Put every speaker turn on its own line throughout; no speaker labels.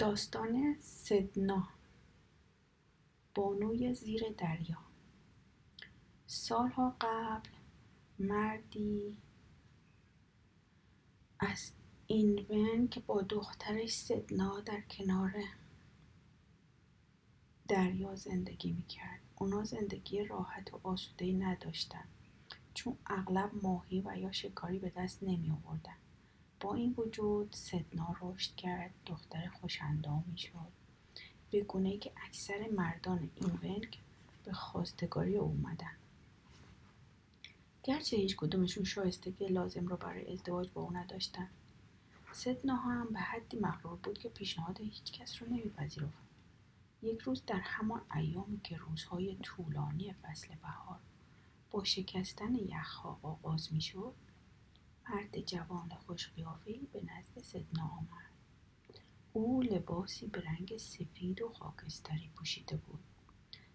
داستان سدنا. بانوی زیر دریا. سالها قبل مردی از اینون که با دخترش سدنا در کنار دریا زندگی می‌کرد. اونا زندگی راحت و آسوده نداشتن. چون اغلب ماهی و یا شکاری به دست نمی آوردن با این وجود سدنا رشد کرد دختر خوشندامی شد به گونه که اکثر مردان این ونگ به خواستگاری اومدن. گرچه هیچ کدومشون شایستگی لازم رو برای ازدواج با او نداشتن. سدنا هم به حدی مغرور بود که پیشنهاد هیچ کس رو نمیپذیرفت. یک روز در همان ایامی که روزهای طولانی فصل بهار با شکستن یخها آغاز می‌شد مرد جوان خوش به نزد سدنا آمد. او لباسی به رنگ سفید و خاکستری پوشیده بود.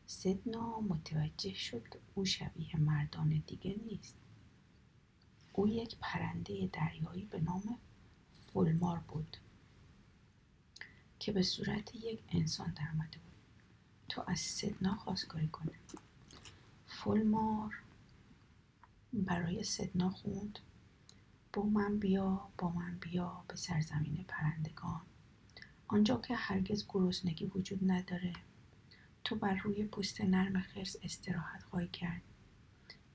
سدنا متوجه شد او شبیه مردان دیگه نیست. او یک پرنده دریایی به نام فولمار بود که به صورت یک انسان درآمده بود. تا از سدنا خواستگاری کنه. فولمار برای سدنا خوند. با من بیا با من بیا به سرزمین پرندگان. آنجا که هرگز گرسنگی وجود نداره. تو بر روی پوست نرم خرس استراحت خواهی کرد.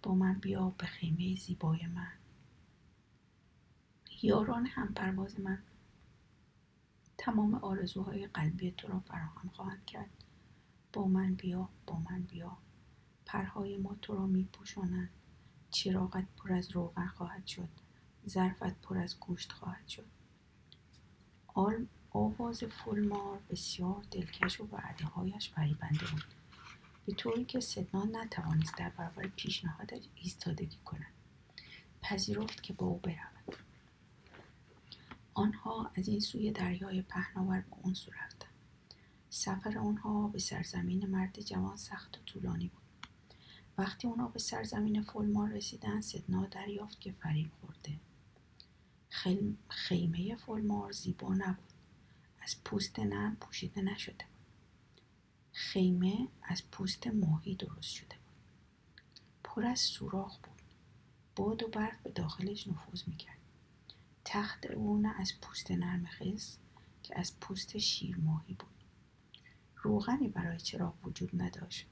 با من بیا به خیمه زیبای من. یاران هم پرواز من. تمام آرزوهای قلبی تو را فراهم خواهند کرد. با من بیا با من بیا. پرهای ما تو را می پوشانند چراغت پر از روغن خواهد شد. ظرفت پر از گوشت خواهد شد. آل آواز فولمار بسیار دلکش و وعده هایش فریبنده بود. به طوری که سدنا نتوانست در برابر پیشنهادش ایستادگی کند پذیرفت که با او برود. آنها از این سوی دریای پهناور به اون سو رفتند. سفر آنها به سرزمین مرد جوان سخت و طولانی بود. وقتی آنها به سرزمین فولمار رسیدن سدنا دریافت که فریب خورده. خیمه فولمار زیبا نبود. از پوست نرم پوشیده نشده بود. خیمه از پوست ماهی درست شده بود. پر از سوراخ بود. باد و برف به داخلش نفوذ می‌کرد. تخت او نه از پوست نرم خیس که از پوست شیر ماهی بود. روغنی برای چراغ وجود نداشت.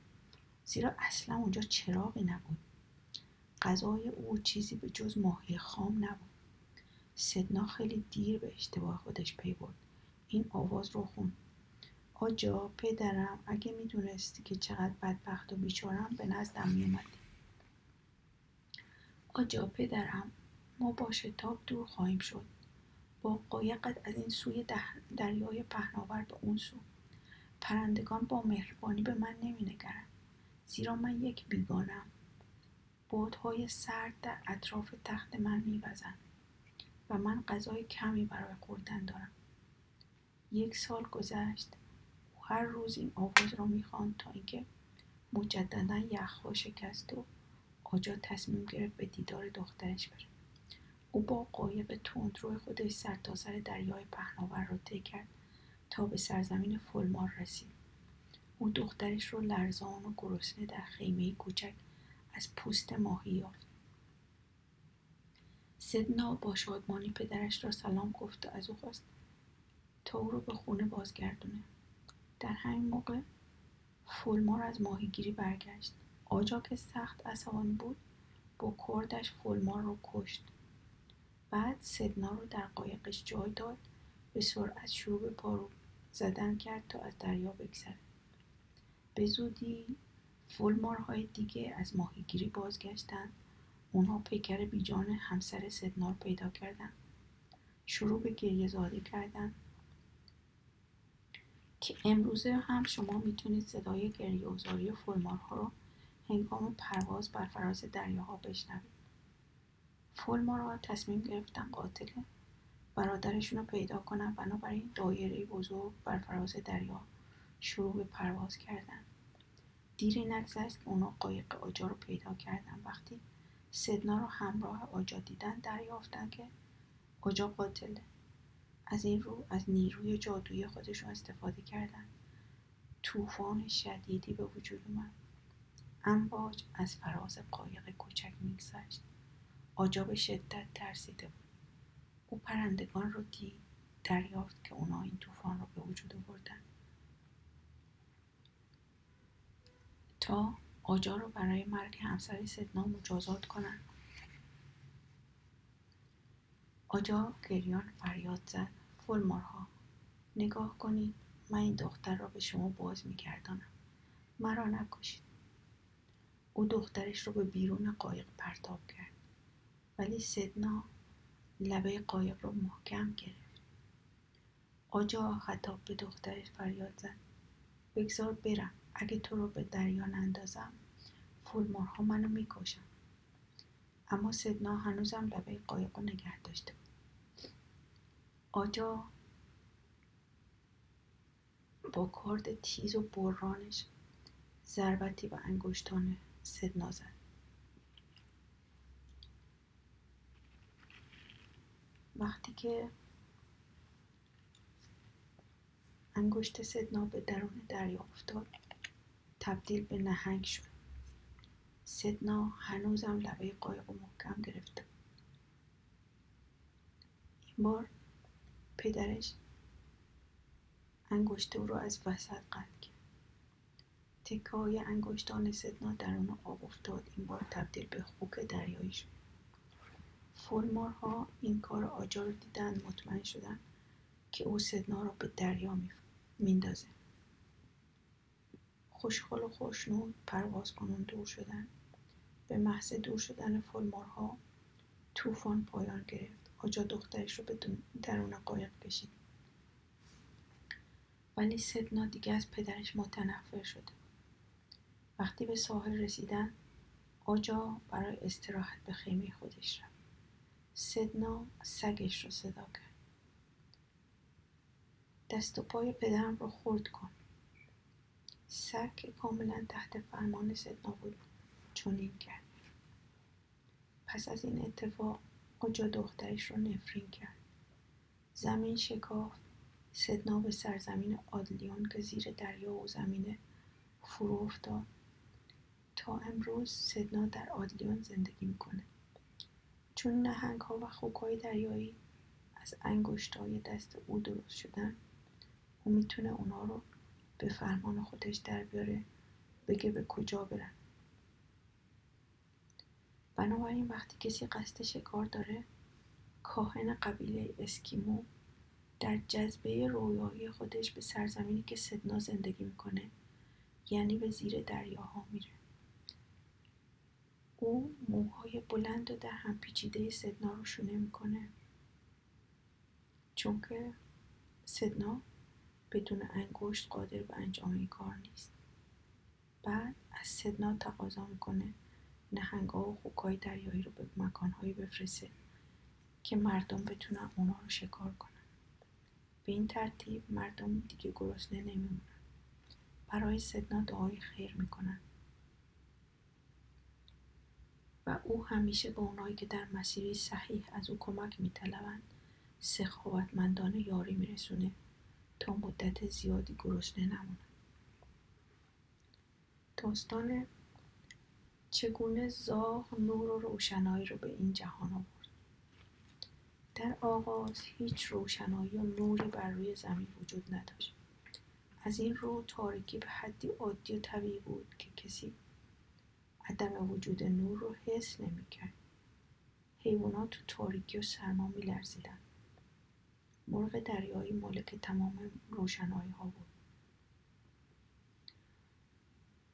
زیرا اصلا اونجا چراغی نبود. غذای او چیزی به جز ماهی خام نبود. سدنا خیلی دیر به اشتباه خودش پی برد. این آواز رو خون آجا پدرم اگه می‌دونستی که چقدر بدبخت و بیچارم به نزدم میومدی آجا پدرم ما با شتاب دور خواهیم شد. با قایقت از این سوی دریای پهناور به اون سو. پرندگان با مهربانی به من نمینگرند. زیرا من یک بیگانم. بادهای سرد در اطراف تخت من میوزند. و من غذای کمی برای خوردن دارم. یک سال گذشت. و هر روز این آواز را می‌خواند تا اینکه مجددا یخها شکست و آجا تصمیم گرفت به دیدار دخترش بره. او با قایق روی خودش سرتاسر سر دریای پهناور را طی کرد تا به سرزمین فولمار رسید. او دخترش رو لرزان و گرسنه در خیمه کوچک از پوست ماهی یافت. سدنا با شادمانی پدرش را سلام گفت و از او خواست تا او رو به خونه بازگردونه. در همین موقع فولمار از ماهیگیری برگشت. آجا که سخت عصبانی بود. با کردش فولمار رو کشت. بعد سدنا رو در قایقش جای داد. به سرعت شروع به پارو زدن کرد تا از دریا بگذره. به زودی فولمارهای دیگه از ماهیگیری بازگشتند. اونها پیکر بیجان همسر سدنار پیدا کردن. شروع به گریه زاده کردن. که امروزه هم شما می‌تونید صدای گریه و فولمارها رو هنگام پرواز بر فراز دریاها بشنوید. فولمارها تصمیم گرفتن قاتل برادرشون رو پیدا کنن بنابراین دایره بزرگ بر فراز دریا شروع به پرواز کردن. دیری نگذشت که اونا قایق آجا رو پیدا کردن. وقتی سدنا رو همراه آجا دیدن دریافتن که آجا قاتله. از این رو از نیروی جادویی خودشون استفاده کردن. طوفان شدیدی به وجود اومد. امواج از فراز قایق کوچک میگذشت. آجا به شدت ترسیده بود. او پرندگان رو دید دریافت که اونا این طوفان رو به وجود آوردن. تا آجا رو برای مرگ همسر سدنا مجازات کنند آجا گریان فریاد زد. فلمارها نگاه کنید من این دختر را به شما باز میگردانم. مرا نکشید. او دخترش رو به بیرون قایق پرتاب کرد. ولی سدنا لبه قایق رو محکم گرفت. آجا خطاب به دخترش فریاد زد. بگذار برم. اگه تو رو به دریا نندازم فولمارها منو می‌کشن. اما سدنا هنوزم لبه قایق رو نگه داشته. آجا با کارد تیز و برانش ضربتی به انگشتان سدنا زد. وقتی که انگشت سدنا به درون دریا افتاد تبدیل به نهنگ شد. سدنا هنوزم لبه قایق محکم گرفته این بار پدرش انگشت او را از وسط قطع کرد. تکه های انگشتان سدنا درون آب افتاد. این بار تبدیل به خوک دریایی شد. فولمارها این کار آجا رو دیدن مطمئن شدن که او سدنا را به دریا میندازه. خوشخل و خوشنود پرواز کنون دور شدن. به محض دور شدن فلمارها طوفان پایان گرفت. آجا دخترش رو به درون قایق کشید. ولی سدنا دیگه از پدرش متنفر شده وقتی به ساحل رسیدن آجا برای استراحت به خیمه خودش رفت. سدنا سگش رو صدا کرد. دست و پای پدرم رو خورد کن. سگ که کاملا تحت فرمان سدنا بود. چنین کرد. پس از این اتفاق آجا دخترش رو نفرین کرد. زمین شکافت. سدنا به سرزمین آدلیون که زیر دریا و زمینه فرو افتاد. تا امروز سدنا در آدلیون زندگی می‌کنه چون نهنگ ها و خوک های دریایی از انگشتای دست او درست شدن او می‌تونه اونا رو به فرمان خودش در بیاره بگه به کجا برن. بنابراین وقتی کسی قصد شکار داره کاهن قبیله اسکیمو در جذبه رویایی خودش به سرزمینی که سدنا زندگی می‌کنه یعنی به زیر دریاها میره. او موهای بلند و در هم پیچیده سدنا رو شونه می‌کنه. چون که سدنا بدون انگشت قادر به انجام این کار نیست. بعد از سدنا تقاضا می‌کنه نهنگا و خوکای دریایی رو به مکانهایی بفرسته که مردم بتونن اونا رو شکار کنن. به این ترتیب مردم دیگه گرسنه نمیمونن. برای سدنا دعای خیر می‌کنن. و او همیشه به اونایی که در مسیری صحیح از او کمک میطلبند سخاوتمندانه یاری میرسونه. تا مدت زیادی گرسنه نمونن داستان چگونه زاغ نور و روشنایی رو به این جهان آورد. در آغاز هیچ روشنایی و نوری بر روی زمین وجود نداشت. از این رو تاریکی به حدی عادی و طبیعی بود که کسی عدم وجود نور رو حس نمی‌کرد. حیوانات تو تاریکی و سرما میلرزیدند مرغ دریایی مالک تمام روشنایی ها بود.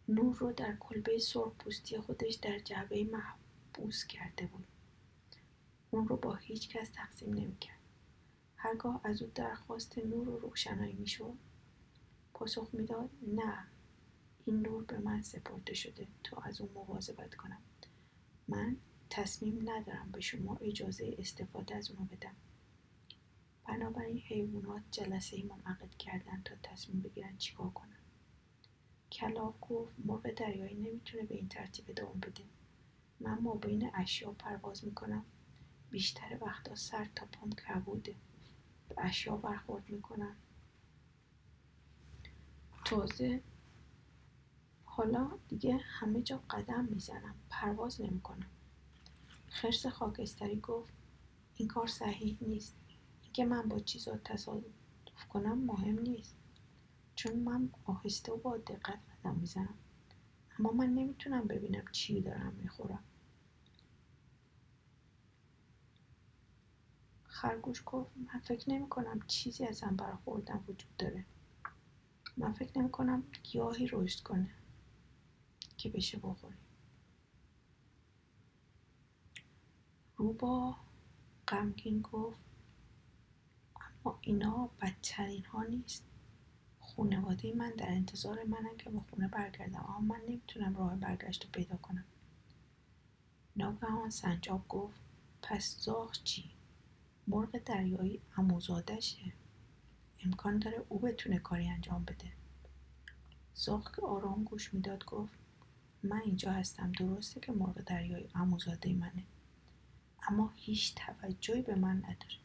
نور رو در کلبه سرخ پوستی خودش در جعبه محبوس کرده بود. اون رو با هیچ کس تقسیم نمی‌کرد هرگاه از او درخواست نور و روشنایی می‌شد پاسخ می‌داد نه این نور به من سپرده شده تا از اون مواظبت کنم. من تصمیم ندارم به شما اجازه استفاده از اونو بدم. بنابراین حیوانات جلسه ای منعقد کردن تا تصمیم بگیرن چیکار کنن. کلاق گفت مرغ دریایی نمی‌تونه به این ترتیب ادامه بده من ما بین اشیا پرواز می‌کنم. بیشتر وقتا سر تا پام کبوده به اشیا برخورد می‌کنن. تازه حالا دیگه همه جا قدم می‌زنم. پرواز نمی‌کنم. خرس خاکستری گفت این کار صحیح نیست. اینکه من با چیزا تصادف کنم مهم نیست. چون من آهسته و با دقت قدم می‌زنم. اما من نمی‌تونم ببینم چی دارم می‌خورم. خرگوش گفت من فکر نمی کنم چیزی ازم برخوردن وجود داره. من فکر نمی کنم گیاهی رشد کنه که بشه بخوری. روبا غمگین گفت اما اینا بدترین ها نیست. خونواده من در انتظار منن که به خونه برگردم اما من نمی‌تونم راه برگشت رو پیدا کنم. ناگهان سنجاب گفت پس زاغ چی؟ مرغ دریایی اموزادشه امکان داره او بتونه کاری انجام بده. زاغ که آرام گوش می‌داد گفت من اینجا هستم. درسته که مرغ دریایی اموزاده منه. اما هیچ توجهی به من نداره.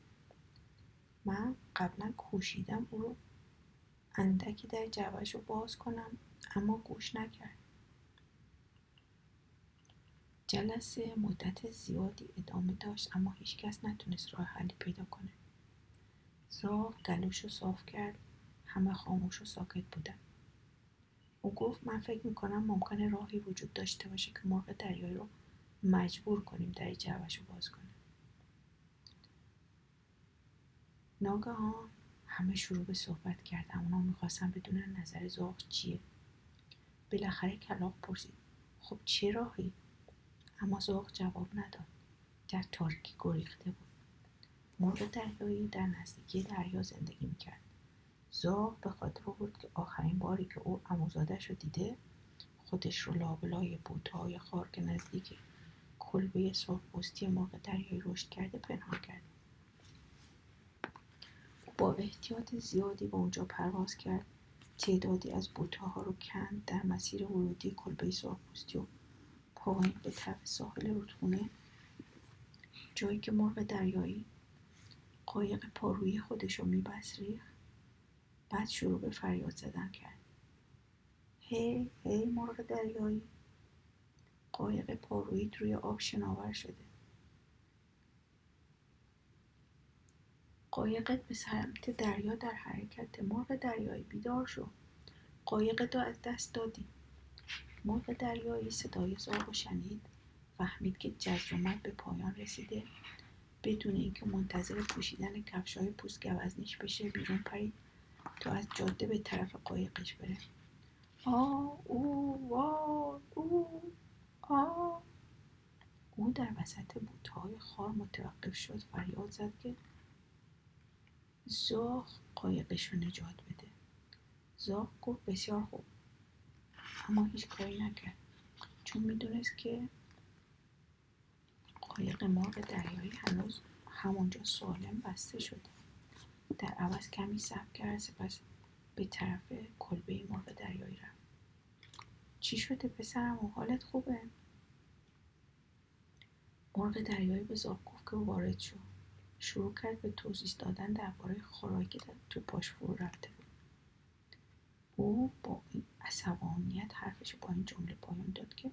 من قبلا کوشیدم او رو اندکی در جوش رو باز کنم اما گوش نکرد. جلسه مدت زیادی ادامه داشت اما هیچکس نتونست راه حلی پیدا کنه. زاغ گلوش رو صاف کرد همه خاموش و ساکت بودن. او گفت من فکر می‌کنم ممکنه راهی وجود داشته باشه که مرغ دریایی رو مجبور کنیم در جوش رو باز کنه ناگهان همه شروع به صحبت کردن. اونا می‌خواستن بدونن نظر زاغ چیه. بالاخره کلاق پرسید. خب چه راهی؟ اما زاغ جواب نداد. در تاریکی گریخته بود. مرغ دریایی در نزدیکی دریا زندگی می‌کرد. زاغ به خاطر بود که آخرین باری که او اموزادش رو دیده خودش رو لابلای بوتهای خار نزدیک کلبه سرخپوستی مرغ دریایی رشد کرده پنهان کرد. با احتیاط زیادی به اونجا پرواز کرد. تعدادی از بوتها رو کند در مسیر ورودی کلبه سرخپوستی و پایین به طرف ساحل رودخونه. جایی که مرغ دریایی قایق پارویی خودش رو میبست بعد شروع به فریاد زدن کرد. هی هی مرغ دریایی. قایق پارویی روی آب شناور شده. قایقت به سمت دریا در حرکت مرغ دریایی بیدار شو. قایقت رو از دست دادی. مرغ دریایی صدای زاغ و شنید فهمید که جزرومت به پایان رسیده. بدون اینکه منتظر پوشیدن کفشهای پوست گوزنیش بشه بیرون پرید تا از جاده به طرف قایقش بره. آ او وا او آ. او در وسط بوتهای خار متوقف شد. فریاد زد که زاغ قایقش رو نجات بده. زاغ گفت بسیار خوب. اما هیچ کاری نکرد. چون می‌دونست که قایق مرغ دریایی هنوز همونجا سالم بسته شده. در عوض کمی صبر کرد سپس به طرف کلبه مرغ دریایی رفت. چی شده پسرم؟ و حالت خوبه؟ مرغ دریایی به زاغ گفت که وارد شد شروع کرد به توضیح دادن درباره خوراکی که تو پاش فرو رفته بود. او با این عصبانیت حرفش با این جمله پایان داد که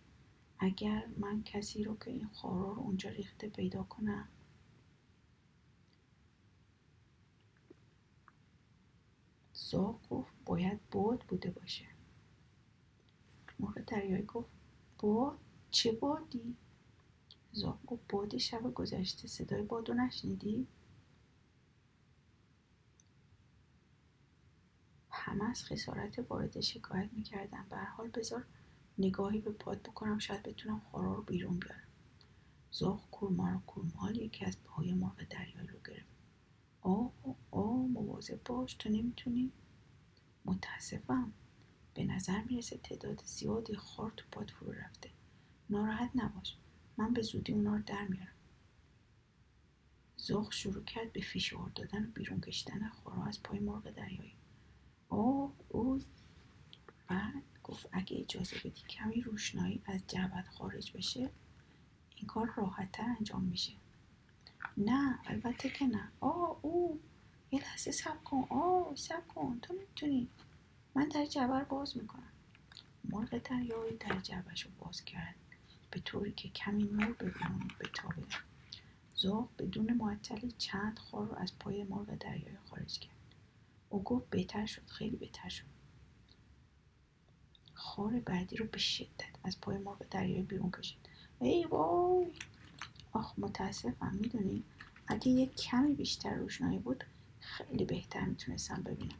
اگر من کسی رو که این خورا رو اونجا ریخته پیدا کنم. زاغ گفت باید باد بوده باشه. مرغ دریایی گفت باد؟ چه بادی؟ زاغ گفت باد شب گذشته صدای بادو نشنیدی؟ همه از خسارت وارد شکایت می‌کردن. به حال بذار نگاهی به پاد بکنم. شاید بتونم خورا رو بیرون بیارم. زاغ کورمار و کورمال یکی از پای مرغ دریایی رو گرفت. آه آه مواظب باش. تو نمی‌تونی؟ متاسفم. به نظر می‌رسه تعداد زیادی خار تو پاد فرو رفته. ناراحت نباش. من به زودی اونا رو در میارم. زاغ شروع کرد به فشار دادن و بیرون کشیدن خورا از پای مرغ دریایی. اوه او بعد گفت اگه اجازه بدی کمی روشنایی از جعبت خارج بشه این کار راحتتر انجام میشه. نه البته که نه. آه او. یه لحظه سب کن. آه سب کن. تو می‌تونی. من در جبر باز می‌کنم. مرغ دریایی در جبهش رو باز کرد. به طوری که کمی نور به بیرون بتابه زاغ بدون معطلی چند خار رو از پای مرغ دریایی خارج کرد. او گفت بهتر شد خیلی بهتر شد. خار بعدی رو به شدت از پای مرغ دریایی بیرون کشید. ای وای! آخ متاسفم می‌دونی؟ اگه یه کمی بیشتر روشنایی بود خیلی بهتر می‌تونستم ببینم.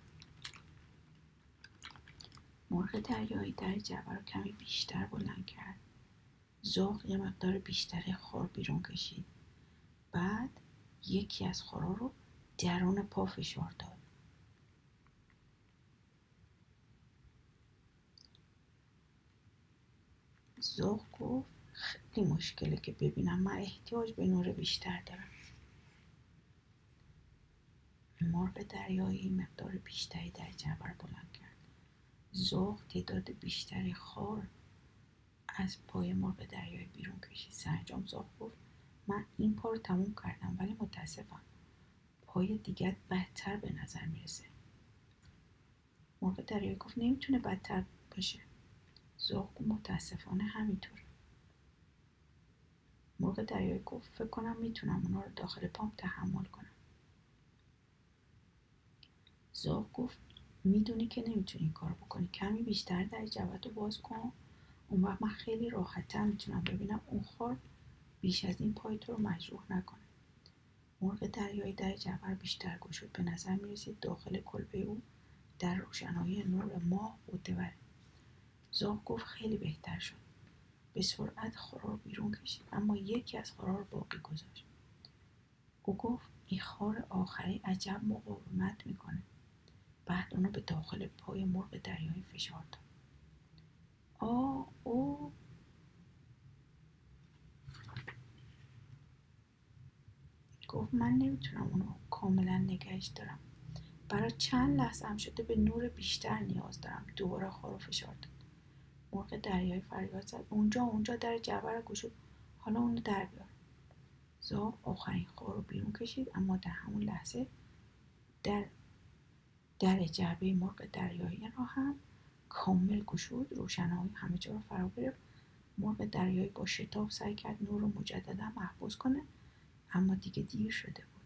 مرغ دریایی در جبه رو کمی بیشتر بلند کرد. زاغ یه مقدار بیشتری خار بیرون کشید. بعد یکی از خورا رو درون پا فشار داد. زاغ گفت خیلی مشکله که ببینم من احتیاج به نور بیشتر دارم. مرغ دریایی مقدار بیشتری در جبر بلند کرد. زاغ تعداد بیشتری خار از پای مرغ دریایی بیرون کشید. سرجام زاغ گفت من این پا رو تموم کردم ولی متاسفم. پای دیگر بدتر به نظر می‌رسه. مرغ دریایی گفت نمی‌تونه بدتر باشه. زاغ متاسفانه همینطور مرغ دریایی گفت فکر کنم می‌تونم اونا رو داخل پام تحمل کنم. زاغ گفت می‌دونی که نمی‌تونی این کار بکنی. کمی بیشتر در جوت رو باز کن. اون وقت من خیلی راحتتر می‌تونم ببینم اون خار بیش از این پای تو رو مجروح نکنه. مرغ دریایی در جبر بیشتر گشود. به نظر می‌رسید داخل کلبه او در روشنایی نور ماه بوده بره زاغ گفت خیلی بهتر شد. به سرعت خورا رو بیرون کشید اما یکی از خورا رو باقی گذاشت. او گفت این خار آخری عجب مقاومت می‌کنه. بعد اونو به داخل پای مرغ دریایی فشار داد. آ او گفت من نمی‌تونم اونو کاملا نگهش دارم. برای چند لحظه هم شده به نور بیشتر نیاز دارم. دوباره خارو فشار داد. مرغ دریایی فریاد زد. اونجا اونجا در جبه رو گشود. حالا اونو در بیار. زاغ آخرین خار رو بیرون کشید اما در همون لحظه در در جعبه مرغ دریایی را هم کامل گشود روشنایی همه جا رو فرا گرفت. مرغ دریایی با شتاب سعی کرد نور رو مجددا محفوظ کنه اما دیگه دیر شده بود.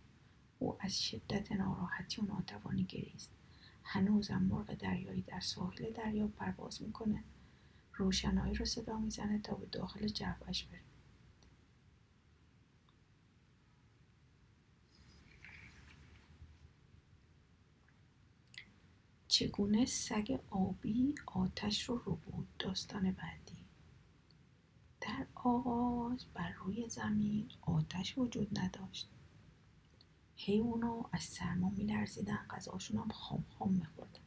او از شدت ناراحتی و ناتوانی گریست. هنوزم مرغ دریایی در ساحل دریا پرواز می‌کنه. روشنایی رو صدا می‌زنه تا به داخل جوش بره چگونه سگ آبی آتش رو رو بود داستان بعدی؟ در آغاز بر روی زمین آتش وجود نداشت. حیوانا از سرما میلرزیدن غذاشون هم خام خام میخوردن.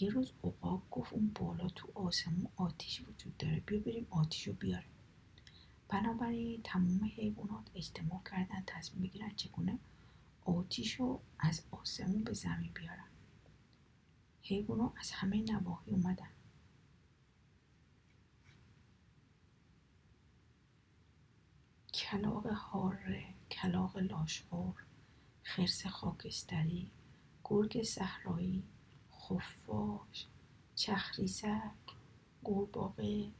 یه روز عقاب گفت اون بالا تو آسمون آتیش وجود داره بیا بریم آتیش رو بیاریم. بنابراین تمام حیوانات اجتماع کردن تصمیم بگیرن چگونه آتیش رو از آسمون به زمین بیارن. حیوانات از همه نواحی اومدن کلاق هاره کلاق لاشخور خرس خاکستری گرگ صحرایی خفاش چخریسک قورباغه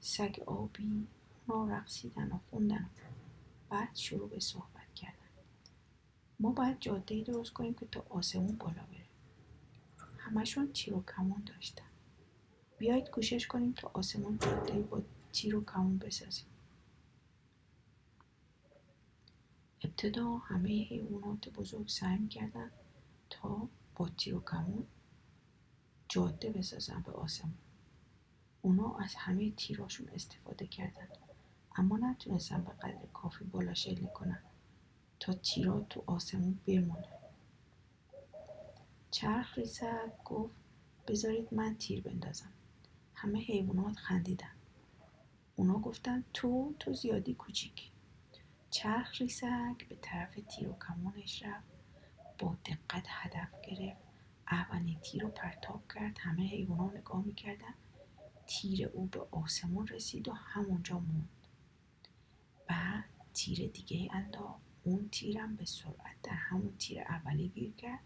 سگ آبی اونا رقصیدن و خوندن بعد شروع به صحبت کردن ما باید جاده درست کنیم که تا آسمون بالا بره همشون تیر و کمون داشتن. بیایید کوشش کنیم تا آسمون جاده با تیر و کمون بسازیم. ابتدا همه حیوانات بزرگ سعی می‌کردن تا با تیر و کمون جاده بسازن به آسمون. اونا از همه تیراشون استفاده کردن. اما نتونستن به قدر کافی بالا شلیک کنن تا تیرا تو آسمون بمونه چرخ ریسک گفت بذارید من تیر بندازم. همه حیوانات خندیدن. اونا گفتن تو تو زیادی کوچیکی. چرخ ریسک به طرف تیر و کمانش رفت. با دقت هدف گرفت. اولین تیر رو پرتاب کرد. همه حیوانات نگاه می‌کردن. تیر او به آسمون رسید و همونجا موند. بعد تیر دیگه انداخت. اون تیرم به سرعت در همون تیر اولی گیر کرد.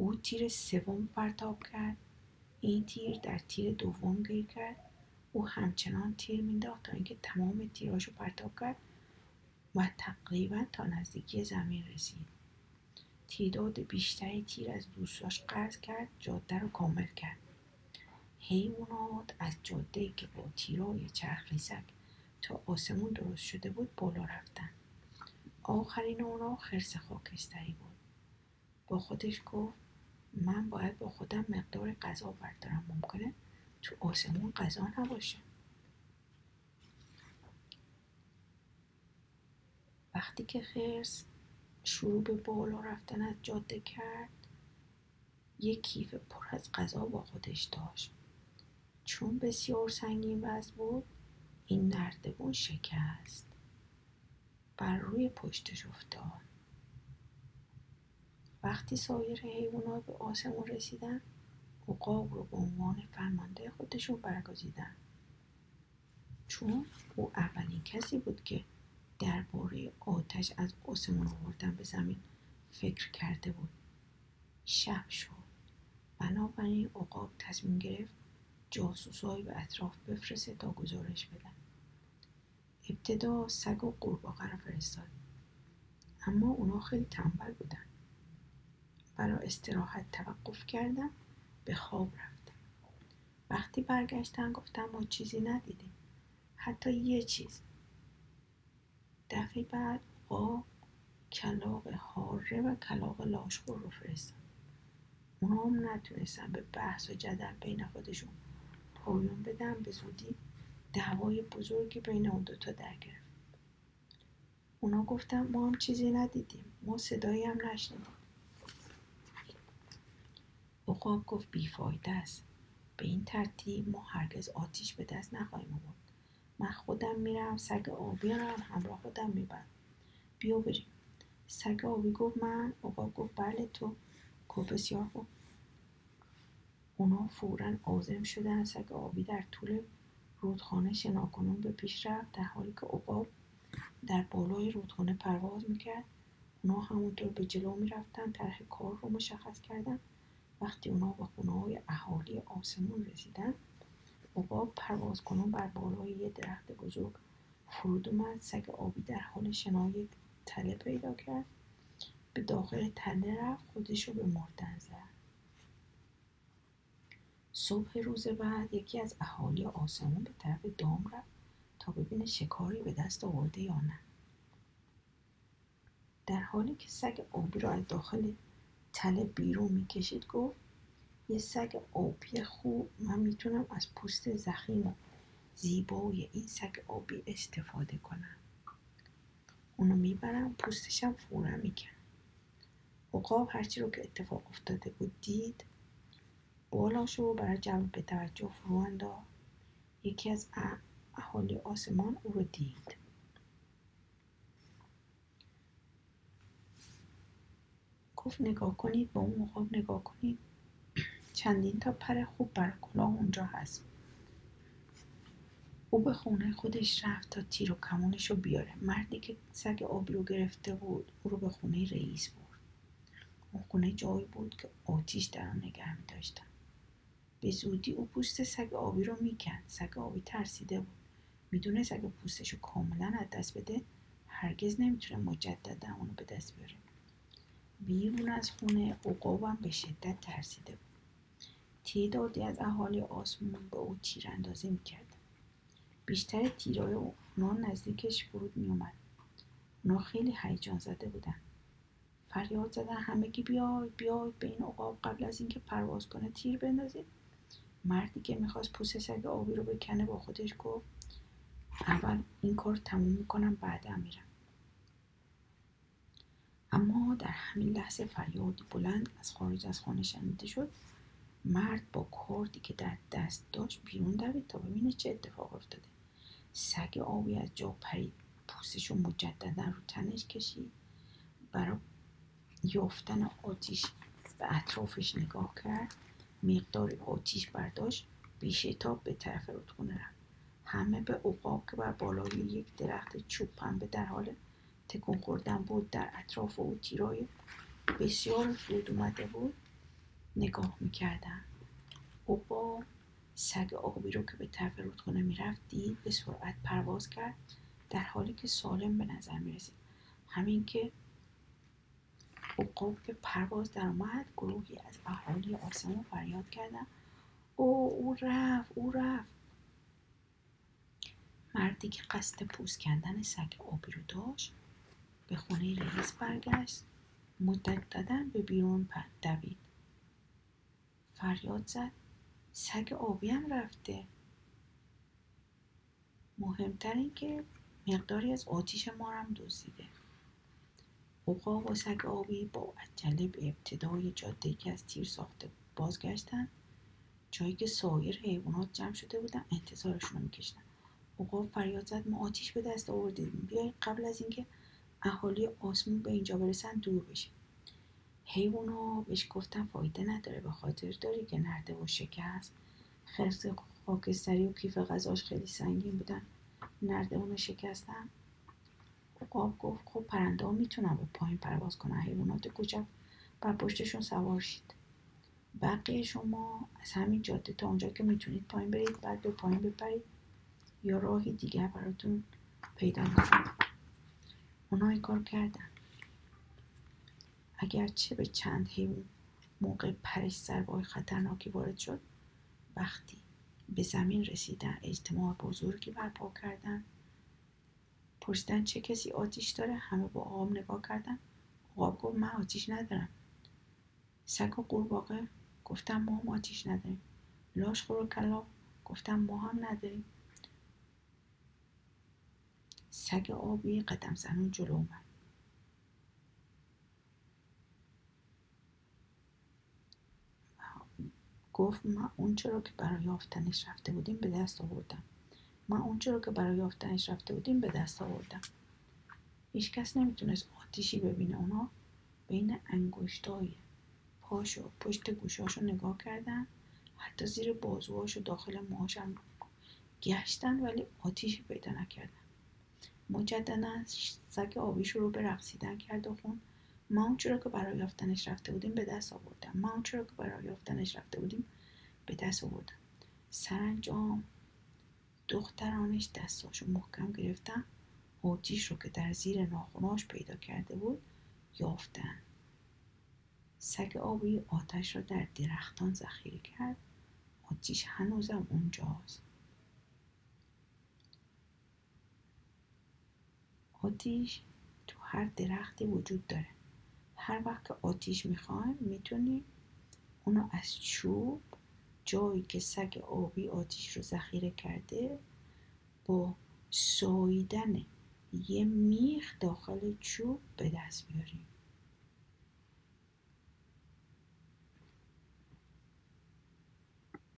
او تیر سوم پرتاب کرد. این تیر در تیر دوم گیر کرد. او همچنان تیر مینداخت تا اینکه تمام تیراشو پرتاب کرد و تقریبا تا نزدیکی زمین رسید. تعداد بیشتری تیر از دوستاش قرض کرد جاده رو کامل کرد. حیوانات از جاده که با تیرای چرخ تا آسمون درست شده بود بالا رفتن. آخرین اونا خرس خاکستری بود. با خودش گفت من باید با خودم مقدار غذا بردارم ممکنه تو آسمون غذا نباشه. وقتی که خرس شروع به بالا رفتن از جاده کرد یک کیف پر از غذا با خودش داشت. چون بسیار سنگین وزن بود این نردبون شکست. بر روی پشتش افتاد. وقتی سایر حیوانات به آسمون رسیدن عقاب رو به عنوان فرمانده خودشون برگزیدن. چون او اولین کسی بود که درباره آتش از آسمون آوردن به زمین فکر کرده بود. شب شد. بنابراین عقاب تصمیم گرفت جاسوسهایی به اطراف بفرسته تا گزارش بدن. ابتدا سگ و قورباغه را فرستاد. اما اونا خیلی تنبل بودن. برای استراحت توقف کردن به خواب رفتن وقتی برگشتن گفتن ما چیزی ندیدیم. حتی یه چیز. دفعه بعد با کلاق هاره و کلاق لاشخور رو فرستن اونا هم نتونستن به بحث و جدل بین خودشون پایان بدن به زودی دعوای بزرگی بین اون دوتا در گرفت. اونا گفتن ما هم چیزی ندیدیم. ما صدایی هم نشنیدیم. عقاب گفت بیفایده است. به این ترتیب ما هرگز آتیش به دست نخواهیم آورد. من خودم میرم سگ آبی هم همراه خودم می‌برم. بیا بریم. سگ آبی گفت من. عقاب گفت بله تو. گفت بسیار خوب. اونا فورا آزم شدن. سگ آبی در طول رودخانه شناکنون به پیش رفت. در حالی که عقاب در بالای رودخانه پرواز می‌کرد اونا همونطور به جلو می‌رفتن طرح کار رو مشخص کردن. وقتی اونا به خونه اهالی آسمون رسیدن عقاب پرواز کنون بر بالای یه درخت بزرگ فرود اومد سگ آبی در حال شنای تله پیدا کرد به داخل تله رفت خودش رو به مردن زد. صبح روز بعد یکی از اهالی آسمون به طرف دام رفت تا ببینه شکاری به دست آورده یا نه. در حالی که سگ آبی را از داخل تله بیرون می‌کشید. گفت یه سگ آبی خوب. من می‌تونم از پوست زخیم و زیبای این سگ آبی استفاده کنم. اونو می‌برم پوستشم فورا می‌کنم عقاب هرچی رو که اتفاق افتاده بود دید بالاشو برای جلب به توجه فرو انداخت. یکی از اهالی آسمان او رو دید. گفت نگاه کنید با اون عقاب نگاه کنید. چندین تا پر خوب بر کلاه اونجا هست. او به خونه خودش رفت تا تیر و کمونش رو بیاره. مردی که سگ آبی رو گرفته بود او رو به خونه رئیس برد. اون خونه جایی بود که آتیش در آن نگه می داشتن. به زودی او پوست سگ آبی رو می‌کند سگ آبی ترسیده بود. می‌دونه سگ پوستش رو کاملا از دست بده. هرگز نمی‌تونه مجددا اونو به دست بیاره. بیرون از خونه عقابم به شدت ترسیده بود. تعدادی از اهالی آسمون به او تیراندازی می‌کرد بیشتر تیرهای اونا نزدیکش فرود میومد اونا خیلی هیجان زده بودن فریاد زدن همگی بیاید بیاید به این عقاب قبل از اینکه پرواز کنه تیر بندازید مردی که می‌خواست پوست سگ آبی رو بکنه با خودش گفت اول این کار تموم می‌کنم بعدا میرم. اما در همین لحظه فریادی بلند از خارج از خانه شنیده شد. مرد با کردی که در دست داشت بیرون دوید تا ببینه چه اتفاق افتاده. سگ آبی از جا پرید. پوستش رو مجددا رو تنش کشید. برای یافتن آتیش به اطرافش نگاه کرد. مقدار آتیش برداشت. بیشتاب به طرف رودخونه رفت. همه به عقاب که بالای یک درخت چوب پنبه در حال تکون خوردن بود در اطراف او تیرای بسیار فرود اومده بود نگاه می‌کردن او با سگ آبی رو که به طرف رودخانه می‌رفت دید به سرعت پرواز کرد در حالی که سالم به نظر می‌رسید. همین که عقاب به پرواز در اومد گروهی از اهالی آسمون فریاد کردن او او رفت او رفت. مردی که قصد پوست کندن سگ آبی رو داشت به خونه رئیس برگشت. مدت دادن به بیرون دوید. فریاد زد. سگ آبی هم رفته. مهمتر این که مقداری از آتیش ما هم دزدیده. عقاب و سگ آبی با عجله به ابتدای جاده که از تیر ساخته بازگشتن جایی که سایر حیوانات جمع شده بودن انتظارشون رو میکشتن. عقاب فریاد زد ما آتیش به دست آوردیم. بیایید قبل از اینکه اهالی آسمون به اینجا برسن دور بشیم حیوونا بهش گفتن فایده نداره به خاطر داری که نرده و شکست. خرس خاکستری و کیف غذاش خیلی سنگین بودن. نرده اونو شکستن. عقاب گفت خب پرنده ها می‌تونن به پایین پرواز کنن. حیوانات کوچک بر پشتشون سوار شید. بقیه شما از همین جاده تا اونجا که می‌تونید پایین برید بعد به پایین بپرید. یا راهی دیگر براتون پیدا کنید اونا این کار کردن. اگرچه به چند حیوان موقع پرش ضربه خطرناکی وارد شد وقتی به زمین رسیدن اجتماع بزرگی برپا کردن پرسیدن چه کسی آتیش داره همه با آقام نگاه کردن. آقاب گفت من آتیش ندارم. سگ و قورباغه گفتم ما هم آتیش نداریم. لاش خور و کلا گفتم ما هم نداریم. سگ آبی قدم زنون جلو اومد. گفت من اونچه را که برای یافتنش رفته بودیم به دست آوردم. من اونچه را که برای یافتنش رفته بودیم به دست آوردم. هیچکس نمی‌تونست آتیشی ببینه. اونا بین انگشتای پاش و پشت گوشاش رو نگاه کردن. حتی زیر بازوهاش و داخل موهاشم گشتن ولی آتیشی پیدا نکردن. مجددا سگ آبیش رو به رقصیدن کرد و خون. ما که برای یافتنش رفته بودیم به دست آوردم. ما که برای یافتنش رفته بودیم به دست آوردم. سرانجام دخترانش دستاشو محکم گرفتن. آتیش رو که در زیر ناخوناش پیدا کرده بود یافتن. سگ آبی آتش را در درختان ذخیره کرد. آتیش هنوزم اونجاست. آتیش تو هر درختی وجود داره. هر وقت که آتیش می‌خوایم می‌تونیم اونو از چوب جایی که سگ آبی آتیش رو ذخیره کرده با ساییدن یه میخ داخل چوب به دست بیاریم